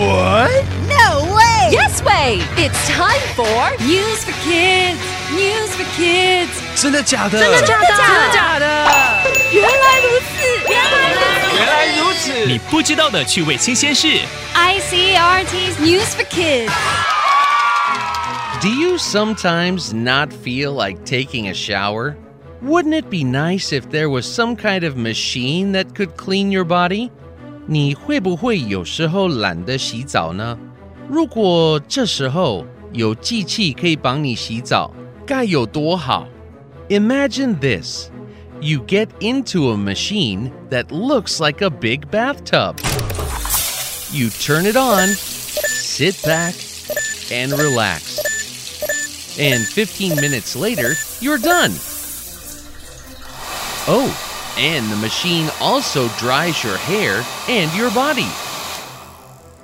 What? No way! Yes way! It's time for News for Kids. News for Kids. 真的假的？真的假的？真的假的？原来如此，原来如此。原来如此。你不知道的趣味新鲜事。 ICRT's News for Kids. Do you sometimes not feel like taking a shower? Wouldn't it be nice if there was some kind of machine that could clean your body? 你会不会有时候懒得洗澡呢？如果这时候有机器可以帮你洗澡，该有多好！Imagine this. You get into a machine that looks like a big bathtub. You turn it on, sit back, and relax. And 15 minutes later, you're done. Oh, and the machine also dries your hair and your body.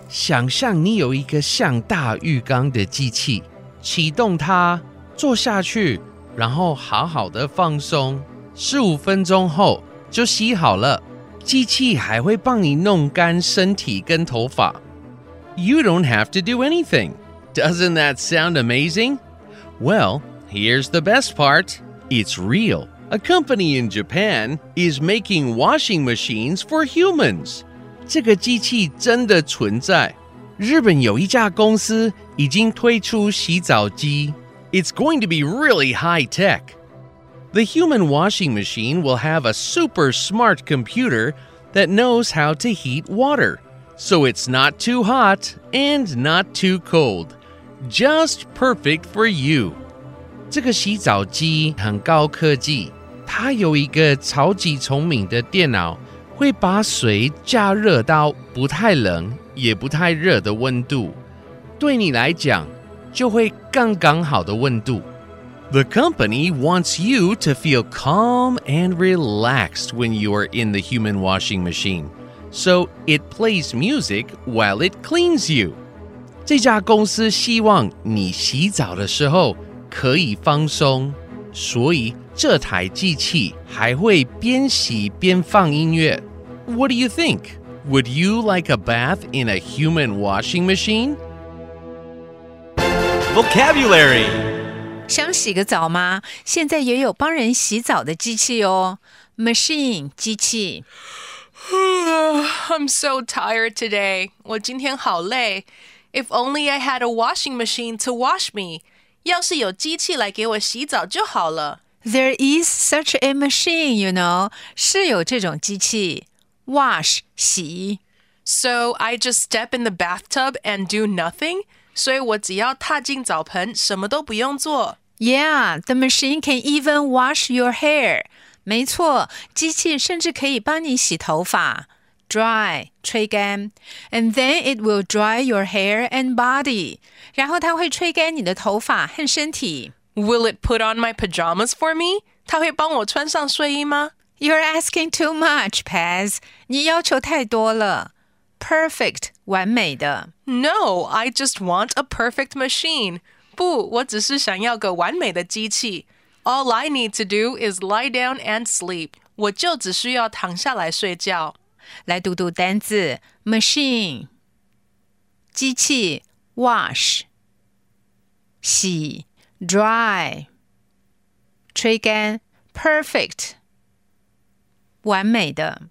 想象你有一个像大浴缸的机器，启动它，坐下去，然后好好的放松。十五分钟后就洗好了。机器还会帮你弄干身体跟头发。You don't have to do anything. Doesn't that sound amazing? Well, here's the best part it's real. A company in Japan is making washing machines for humans. 这个机器真的存在。日本有一家公司已经推出洗澡机。It's going to be really high tech. The human washing machine will have a super smart computer that knows how to heat water, so it's not too hot and not too cold. Just perfect for you. 这个洗澡机很高科技， 它有一个超级聪明的电脑，会把水加热到不太冷也不太热的温度，对你来讲就会刚刚好的温度。The company wants you to feel calm and relaxed when you are in the human washing machine, so it plays music while it cleans you. 这家公司希望你洗澡的时候可以放松，所以这台机器还会边洗边放音乐。What do you think? Would you like a bath in a human washing machine? Vocabulary. 想洗个澡吗？现在也有帮人洗澡的机器哦，machine 机器。 I'm so tired today. 我今天好累。If only I had a washing machine to wash me. 要是有机器来给我洗澡就好了。 There is such a machine, you know，是有这种机器，wash 洗。 So I just step in the bathtub and do nothing. 所以我只要踏进澡盆，什么都不用做。 Yeah, the machine can even wash your hair. 没错，机器甚至可以帮你洗头发 ，dry 吹干，and then it will dry your hair and body. 然后它会吹干你的头发和身体。 Will it put on my pajamas for me? 它会帮我穿上睡衣吗？ You're asking too much, Paz. 你要求太多了。Perfect 完美的。 No, I just want a perfect machine. 不，我只是想要个完美的机器。All I need to do is lie down and sleep. 我就只需要躺下来睡觉。 来读读单字：machine 机器，wash 洗，dry 吹干，perfect 完美的。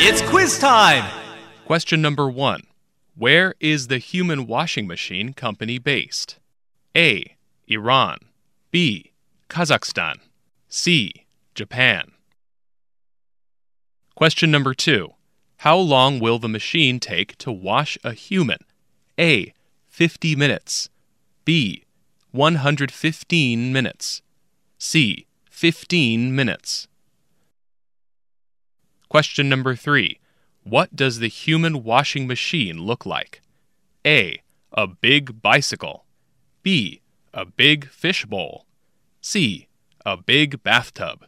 It's quiz time. Question number one Where is the human washing machine company based? A. Iran. B. Kazakhstan. C. Japan. Question number two How long will the machine take to wash a human? A. 50 minutes. B. 115 minutes. C. 15 minutes. Question number three What does the human washing machine look like? A. A big bicycle. B. A big fish bowl. C. A big bathtub.